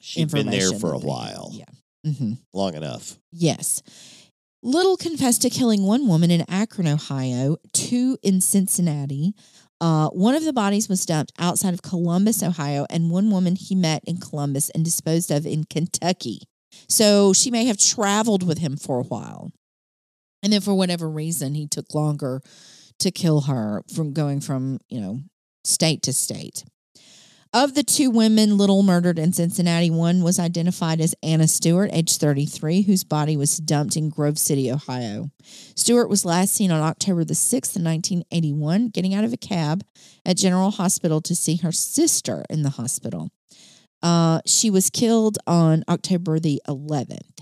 B: She'd been there for a
A: that they had.
B: while,
A: Yeah. hmm
B: long enough.
A: Yes. Little confessed to killing one woman in Akron, Ohio, two in Cincinnati. Uh, one of the bodies was dumped outside of Columbus, Ohio, and one woman he met in Columbus and disposed of in Kentucky. So she may have traveled with him for a while. And then for whatever reason, he took longer to kill her from going from, you know, state to state. Of the two women Little murdered in Cincinnati, one was identified as Anna Stewart, age 33, whose body was dumped in Grove City, Ohio. Stewart was last seen on October the 6th, 1981, getting out of a cab at General Hospital to see her sister in the hospital. Uh, she was killed on October the 11th.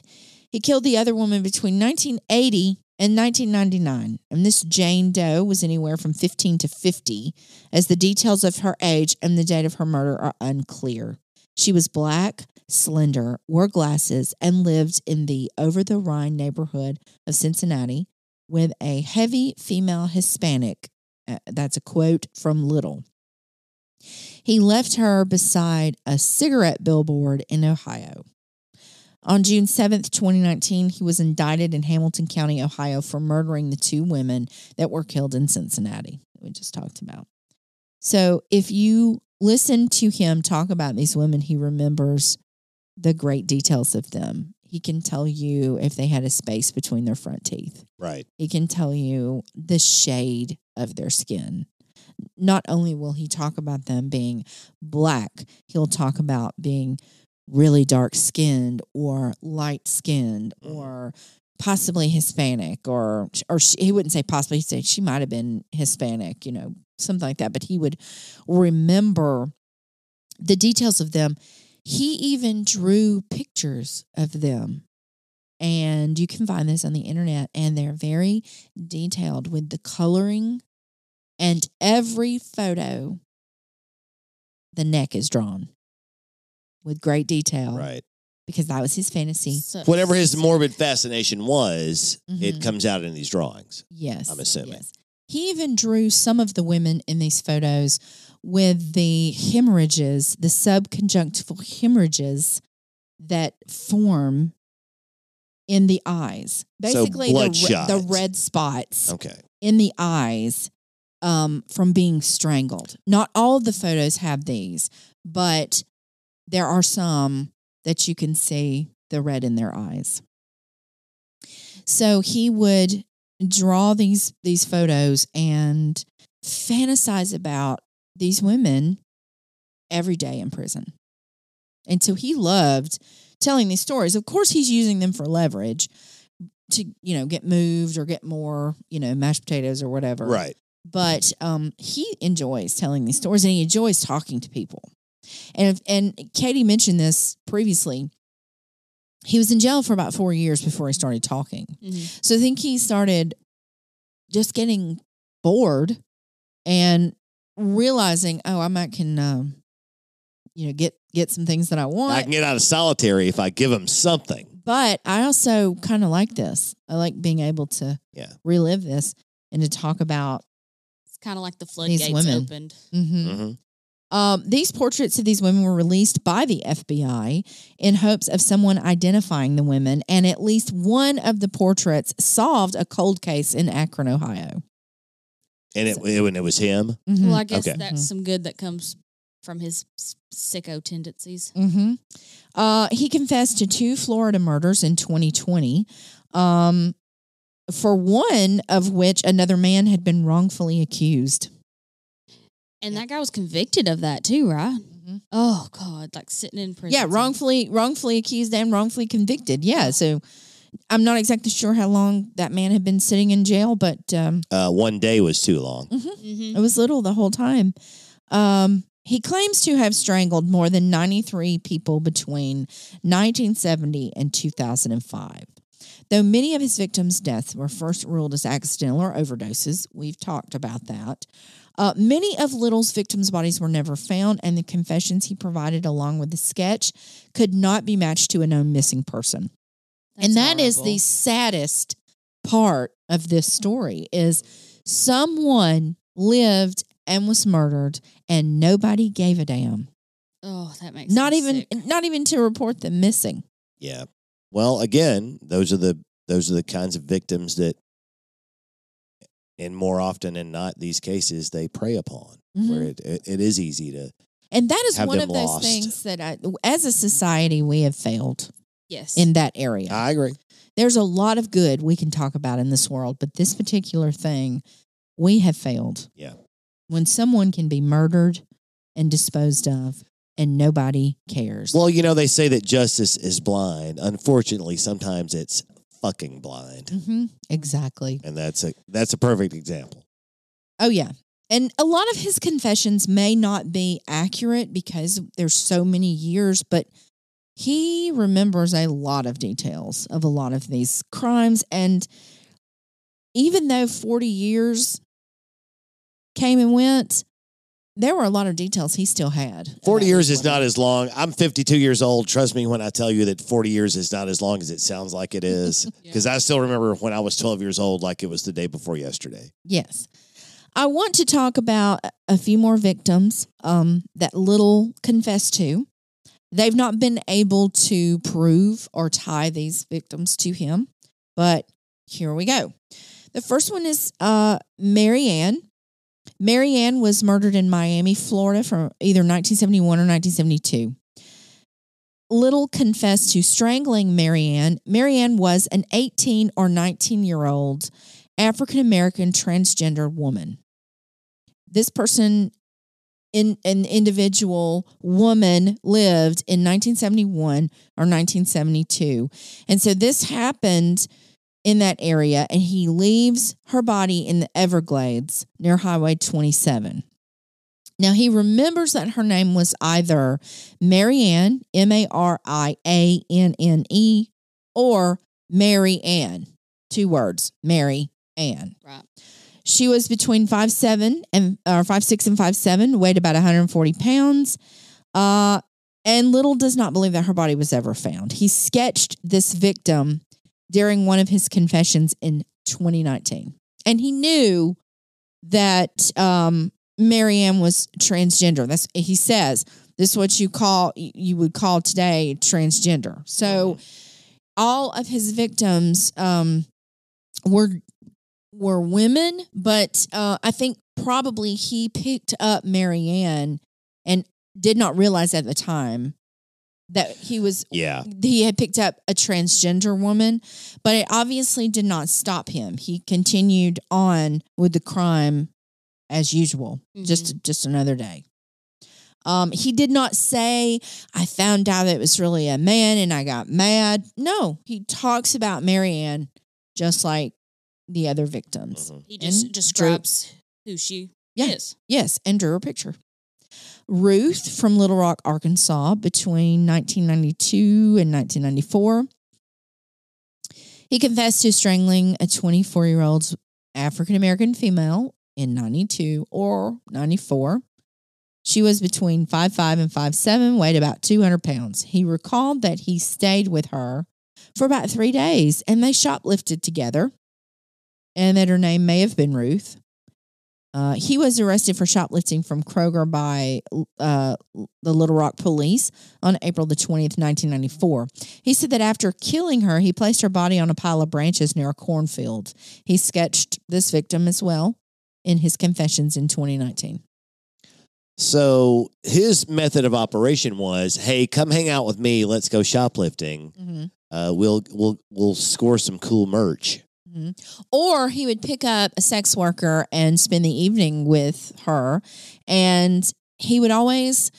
A: He killed the other woman between 1980 and 1999, and this Jane Doe was anywhere from 15 to 50, as the details of her age and the date of her murder are unclear. She was black, slender, wore glasses, and lived in the over the Rhine neighborhood of Cincinnati with a heavy female Hispanic. Uh, that's a quote from Little. He left her beside a cigarette billboard in Ohio. On June 7th, 2019, he was indicted in Hamilton County, Ohio for murdering the two women that were killed in Cincinnati that we just talked about. So if you listen to him talk about these women, he remembers the great details of them. He can tell you if they had a space between their front teeth.
B: Right.
A: He can tell you the shade of their skin. Not only will he talk about them being black, he'll talk about being really dark skinned or light skinned
B: Mhm.
A: or possibly Hispanic or or she, he wouldn't say possibly he'd say she might have been Hispanic, you know, something like that, but he would remember the details of them. He even drew pictures of them. And you can find this on the internet and they're very detailed with the coloring and every photo the neck is drawn with great detail
B: Right.
A: because that was his fantasy.
C: So-
B: Whatever his morbid fascination was, it
A: Mhm.
B: comes out in these drawings.
A: Yes.
B: I'm assuming.
A: yes. He even drew some of the women in these photos with the hemorrhages, the subconjunctival hemorrhages that form in the eyes.
B: So
A: Basically, the, re- the red spots
B: Okay.
A: in the eyes um, from being strangled. Not all of the photos have these, but there are some that you can see the red in their eyes. So he would draw these these photos and fantasize about these women every day in prison. And so he loved telling these stories. Of course, he's using them for leverage to, you know, get moved or get more, you know, mashed potatoes or whatever
B: Right.
A: but um, he enjoys telling these stories and he enjoys talking to people. And if, and Katie mentioned this previously. He was in jail for about four years before he started talking.
C: Mhm.
A: So I think he started just getting bored and realizing, oh, I might can, um, you know, get get some things that I want.
B: I can get out of solitary if I give him something.
A: but I also kind of like this. I like being able to
B: Yeah.
A: relive this and to talk about
C: It's kind of like the floodgates opened.
A: mhm.
B: hmm
A: Um, these portraits of these women were released by the FBI in hopes of someone identifying the women, and at least one of the portraits solved a cold case in Akron, Ohio.
B: And it, it, when it was him.
A: Mhm.
C: Well, I guess
B: Okay.
C: that's
A: Mhm.
C: some good that comes from his s- sicko tendencies.
A: hmm Uh, he confessed to two Florida murders in 2020, um, for one of which another man had been wrongfully accused.
C: And that guy was convicted of that too, right?
A: Mhm.
C: Oh God, like sitting in prison.
A: Yeah, wrongfully wrongfully accused and wrongfully convicted. Yeah, so I'm not exactly sure how long that man had been sitting in jail, but um,
B: Uh, one day was too long.
C: hmm
A: It was little the whole time. Um, he claims to have strangled more than 93 people between 1970 and 2005. Though many of his victims' deaths were first ruled as accidental or overdoses, we've talked about that. Uh, many of Little's victims' bodies were never found, and the confessions he provided, along with the sketch, could not be matched to a known missing person and that is the saddest part of this story is someone lived and was murdered and nobody gave a damn
C: Oh, that makes
A: not
C: me
A: even
C: sick.
A: not even to report them missing
B: Yeah. Well, again, those are the those are the kinds of victims that, and more often than not, these cases they prey upon,
A: Mhm.
B: where it, it, it is easy to.
A: And that is
B: have
A: one of those
B: lost.
A: things that I, as a society we have failed
C: Yes.
A: in that area.
B: I agree.
A: There's a lot of good we can talk about in this world, but this particular thing, we have failed.
B: Yeah.
A: When someone can be murdered and disposed of and nobody cares.
B: Well, you know, they say that justice is blind. Unfortunately, sometimes it's fucking blind.
A: hmm exactly.
B: And that's a that's a perfect example.
A: Oh, yeah. And a lot of his confessions may not be accurate because there's so many years, but he remembers a lot of details of a lot of these crimes. And even though 40 years came and went, there were a lot of details he still had.
B: 40 years is not as long. I'm 52 years old. Trust me when I tell you that 40 years is not as long as it sounds like it is.
C: Yeah.
B: Because I still remember when I was 12 years old, like it was the day before yesterday.
A: Yes. I want to talk about a few more victims um, that Little confessed to. They've not been able to prove or tie these victims to him, but here we go. The first one is uh, Mary Ann. Mary Ann was murdered in Miami, Florida from either 1971 or 1972. Little confessed to strangling Mary Ann. Mary Ann was an 18 or 19 year old African American transgender woman. This person, in an individual woman, lived in 1971 or 1972. And so this happened in that area, and he leaves her body in the Everglades near Highway 27. Now he remembers that her name was either Marianne, M A R I A N N E, or Mary Ann. Two words, Mary Ann.
C: right.
A: She was between five seven and or five six and five seven, weighed about 140 pounds. Uh, and Little does not believe that her body was ever found. He sketched this victim during one of his confessions in 2019, and he knew that um, Marianne was transgender. That's he says this is what you call you would call today transgender. So all of his victims um, were were women, but uh, I think probably he picked up Marianne and did not realize at the time that he was
B: Yeah.
A: he had picked up a transgender woman, but it obviously did not stop him. He continued on with the crime as usual, just just another day. Um, he did not say, I found out it was really a man and I got mad. No, he talks about Marianne just like the other victims.
B: Mhm.
C: He just
A: And
C: describes who she
A: Yeah.
C: is.
A: Yes, and drew a picture. Ruth from Little Rock, Arkansas, between 1992 and 1994. He confessed to strangling a 24 year old African American female in 92 or 94. She was between 5'5 and 5'7, weighed about 200 pounds. He recalled that he stayed with her for about three days and they shoplifted together and that her name may have been Ruth. Uh, he was arrested for shoplifting from Kroger by uh, the Little Rock police on April the 20th, 1994. He said that after killing her, he placed her body on a pile of branches near a cornfield. He sketched this victim as well in his confessions in 2019.
B: So his method of operation was, "Hey, come hang out with me. Let's go shoplifting. Uh, we'll we'll we'll score some cool merch." Mm-hmm.
A: Or he would pick up a sex worker and spend the evening with her. And he would always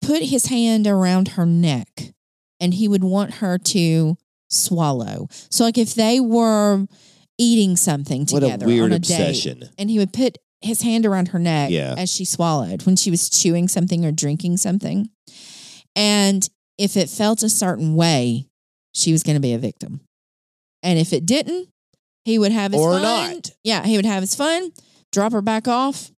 A: put his hand around her neck and he would want her to swallow. So, like if they were eating something
B: a
A: together
B: weird
A: on a
B: obsession.
A: date, and he would put his hand around her neck
B: Yeah.
A: as she swallowed when she was chewing something or drinking something. And if it felt a certain way, she was going to be a victim. And if it didn't, he would have his
B: Or
A: fun.
B: not.
A: Yeah, he would have his fun, drop her back off,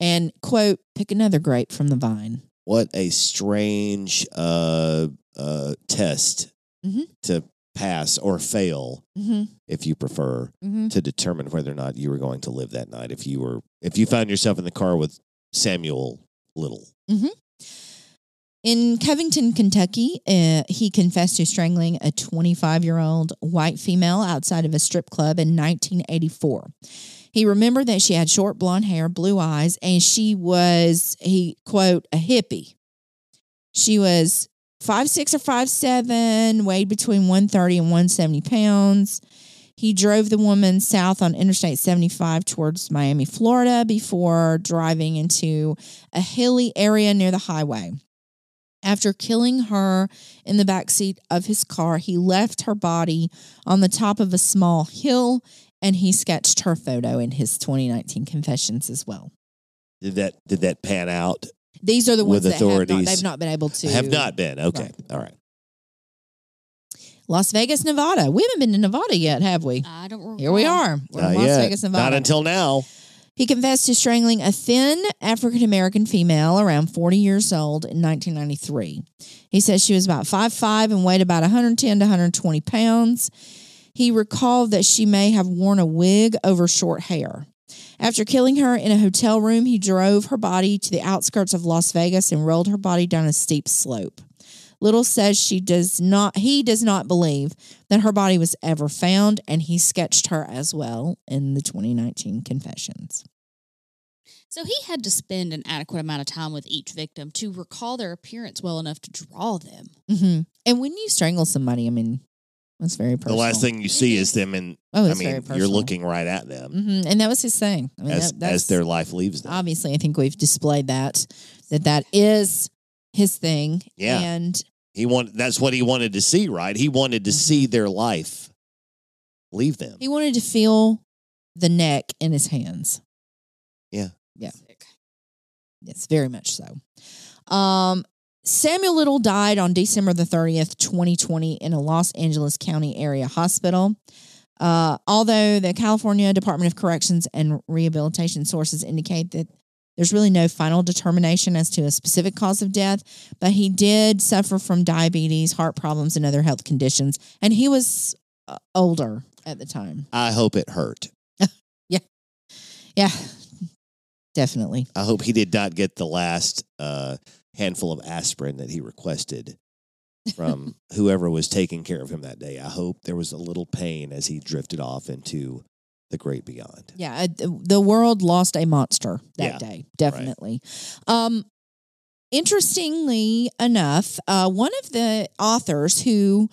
A: and quote, pick another grape from the vine.
B: What a strange uh, uh, test
A: Mhm.
B: to pass or fail,
A: Mm-hmm.
B: if you prefer,
A: Mm-hmm.
B: to determine whether or not you were going to live that night. If you were, if you found yourself in the car with Samuel Little,
A: In Covington, Kentucky, uh, he confessed to strangling a 25 year old white female outside of a strip club in 1984. He remembered that she had short blonde hair, blue eyes, and she was, he quote, a hippie. She was five six or five seven, weighed between 130 and 170 pounds. He drove the woman south on Interstate 75 towards Miami, Florida, before driving into a hilly area near the highway. After killing her in the backseat of his car, he left her body on the top of a small hill and he sketched her photo in his 2019 confessions as well.
B: Did that did that pan out?
A: These are the ones
B: With
A: that have not,
B: authorities.
A: they've not been able to
B: Have not been. Okay.
A: Right.
B: All right.
A: Las Vegas, Nevada. We haven't been to Nevada yet, have we?
C: I don't recall.
A: Here we are. We're in Las
B: yet.
A: Vegas, Nevada.
B: Not until now.
A: He confessed to strangling a thin African American female around 40 years old in 1993. He says she was about 5'5 and weighed about 110 to 120 pounds. He recalled that she may have worn a wig over short hair. After killing her in a hotel room, he drove her body to the outskirts of Las Vegas and rolled her body down a steep slope. Little says she does not he does not believe that her body was ever found and he sketched her as well in the 2019 confessions.
C: So he had to spend an adequate amount of time with each victim to recall their appearance well enough to draw them.
A: hmm And when you strangle somebody, I mean, that's very personal.
B: The last thing you see is them and
A: Oh,
B: I
A: it's very
B: mean you're looking right at them
A: hmm And that was his thing. I mean,
B: as
A: that,
B: as their life leaves them.
A: obviously. I think we've displayed that that that is his thing.
B: Yeah.
A: And
B: He want that's what he wanted to see, right? He wanted to see their life leave them.
A: Mm-hmm. he wanted to feel the neck in his hands. Yeah.
C: Sick.
A: Yes, very much so. Um, Samuel Little died on December the 30th, 2020, in a Los Angeles County area hospital. Uh, although the California Department of Corrections and Rehabilitation sources indicate that there's really no final determination as to a specific cause of death, but he did suffer from diabetes, heart problems, and other health conditions. And he was uh, older at the time.
B: I hope it hurt.
A: Yeah, Yeah. definitely.
B: I hope he did not get the last uh, handful of aspirin that he requested from whoever was taking care of him that day. I hope there was a little pain as he drifted off into the great beyond.
A: Yeah, uh, the world lost a monster that
B: Yeah,
A: day, definitely. Um, interestingly enough, uh, one of the authors who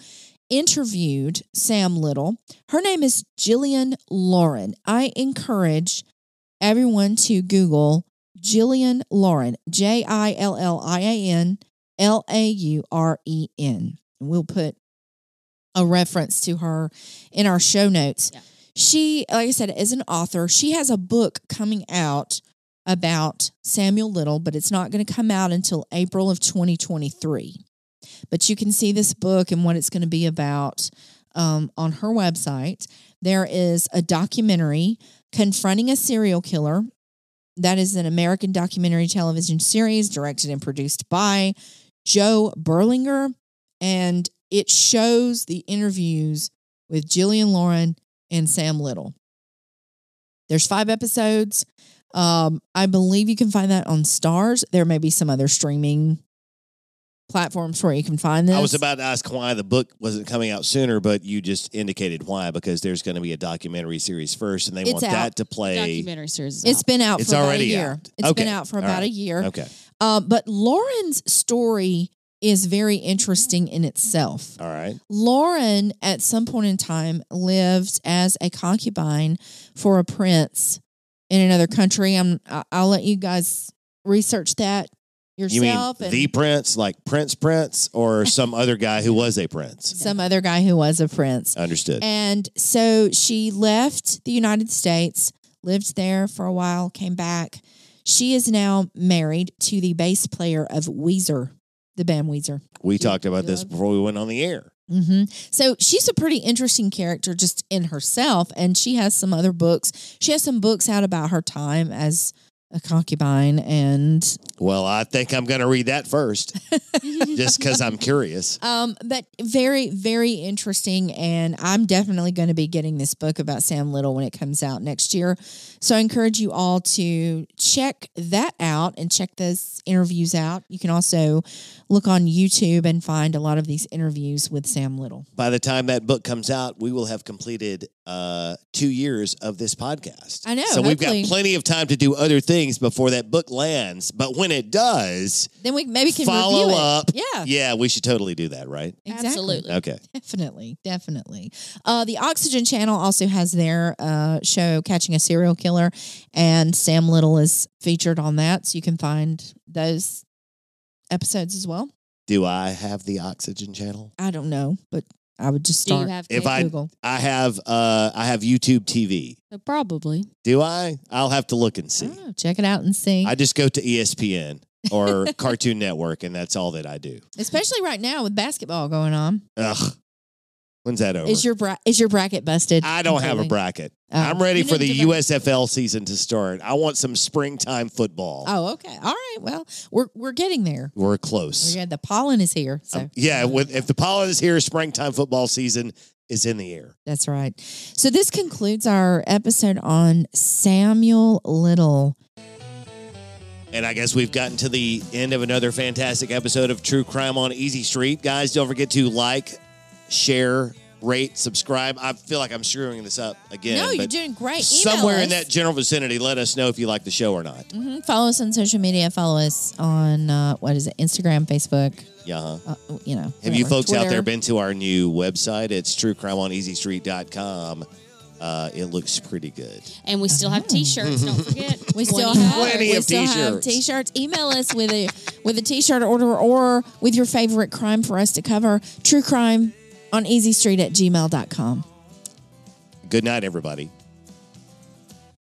A: interviewed Sam Little, her name is Jillian Lauren. I encourage everyone to Google Jillian Lauren, J I L L I A N L A U R E N. We'll put a reference to her in our show notes.
C: Yeah.
A: She, like I said, is an author. She has a book coming out about Samuel Little, but it's not going to come out until April of 2023. But you can see this book and what it's going to be about um, on her website. There is a documentary confronting a serial killer. That is an American documentary television series directed and produced by Joe Berlinger. And it shows the interviews with Jillian Lauren and Sam Little. There's five episodes. Um, I believe you can find that on Starz. There may be some other streaming platforms where you can find this.
B: I was about to ask why the book wasn't coming out sooner, but you just indicated why because there's going to be a documentary series first, and they
A: It's
B: want
A: out.
B: that to play.
C: Documentary series. Is
A: It's
C: out.
A: been out
B: It's
A: for about a
B: already
A: year.
B: out.
A: It's been out for
B: All
A: about
B: right.
A: a year.
B: Okay,
A: Uh, but Lauren's story is very interesting in itself.
B: all right.
A: Lauren, at some point in time, lived as a concubine for a prince in another country. I'm. I'll let you guys research that
B: You mean
A: yourself.
B: the prince, like Prince Prince, or some other guy who was a prince?
A: some other guy who was a prince.
B: Understood.
A: And so she left the United States, lived there for a while, came back. She is now married to the bass player of Weezer, the band Weezer.
B: we
A: you-
B: talked about this before we went on the air.
A: hmm So she's a pretty interesting character just in herself, and she has some other books. She has some books out about her time as a concubine, and
B: Well, I think I'm going to read that first, just because I'm curious.
A: um, but very, very interesting. And I'm definitely going to be getting this book about Sam Little when it comes out next year. So I encourage you all to check that out and check those interviews out. You can also look on YouTube and find a lot of these interviews with Sam Little.
B: By the time that book comes out, we will have completed uh, two years of this podcast.
A: I know,
B: So we've got plenty of time to do other things before that book lands. But when it does,
A: Then we maybe can
B: follow
A: review it.
B: up.
A: Yeah,
B: Yeah, we should totally do that, right?
A: exactly.
C: Absolutely.
B: Okay.
A: Definitely, definitely. Uh, the Oxygen Channel also has their uh, show, Catching a Serial Killer, and Sam Little is featured on that. So you can find those episodes as well.
B: Do I have the oxygen channel?
A: I don't know, but I would just
C: Do you
A: start
C: have
B: If? I-
A: Google.
B: I have uh I have YouTube TV.
C: So probably.
B: Do I? I'll have to look and see.
A: Oh, check it out and see.
B: I just go to ESPN or Cartoon Network and that's all that I do.
A: Especially right now with basketball going on.
B: Ugh. When's that over?
A: Is your bra- is your bracket busted?
B: I don't have a bracket.
A: Oh.
B: I'm ready
A: You
B: for the
A: to
B: USFL season to start. I want some springtime football.
A: Oh, okay. All right. Well, we're we're getting there.
B: We're close.
A: Yeah, the pollen is here. So
B: Um, yeah, with, if the pollen is here, springtime football season is in the air.
A: That's right. So this concludes our episode on Samuel Little.
B: And I guess we've gotten to the end of another fantastic episode of True Crime on Easy Street. Guys, don't forget to like, share, rate, subscribe. I feel like I'm screwing this up again.
A: no, you're
B: but
A: doing great. Email
B: somewhere in
A: us.
B: that general vicinity, let us know if you like the show or not.
A: Mhm. Follow us on social media. Follow us on uh, what is it? Instagram, Facebook.
B: Yeah. huh?
A: Uh, you know.
B: Have you
A: whatever.
B: folks out there
A: Twitter.
B: been to our new website? It's truecrimeoneasystreet.com. Uh, it looks pretty good.
C: And we still have t-shirts, don't forget.
A: We still have
B: Plenty
A: we
B: of
A: still have
B: t-shirts.
A: t-shirts. Email us with a with a t-shirt order or with your favorite crime for us to cover. True crime on easy street at gmail.com.
B: Good night, everybody.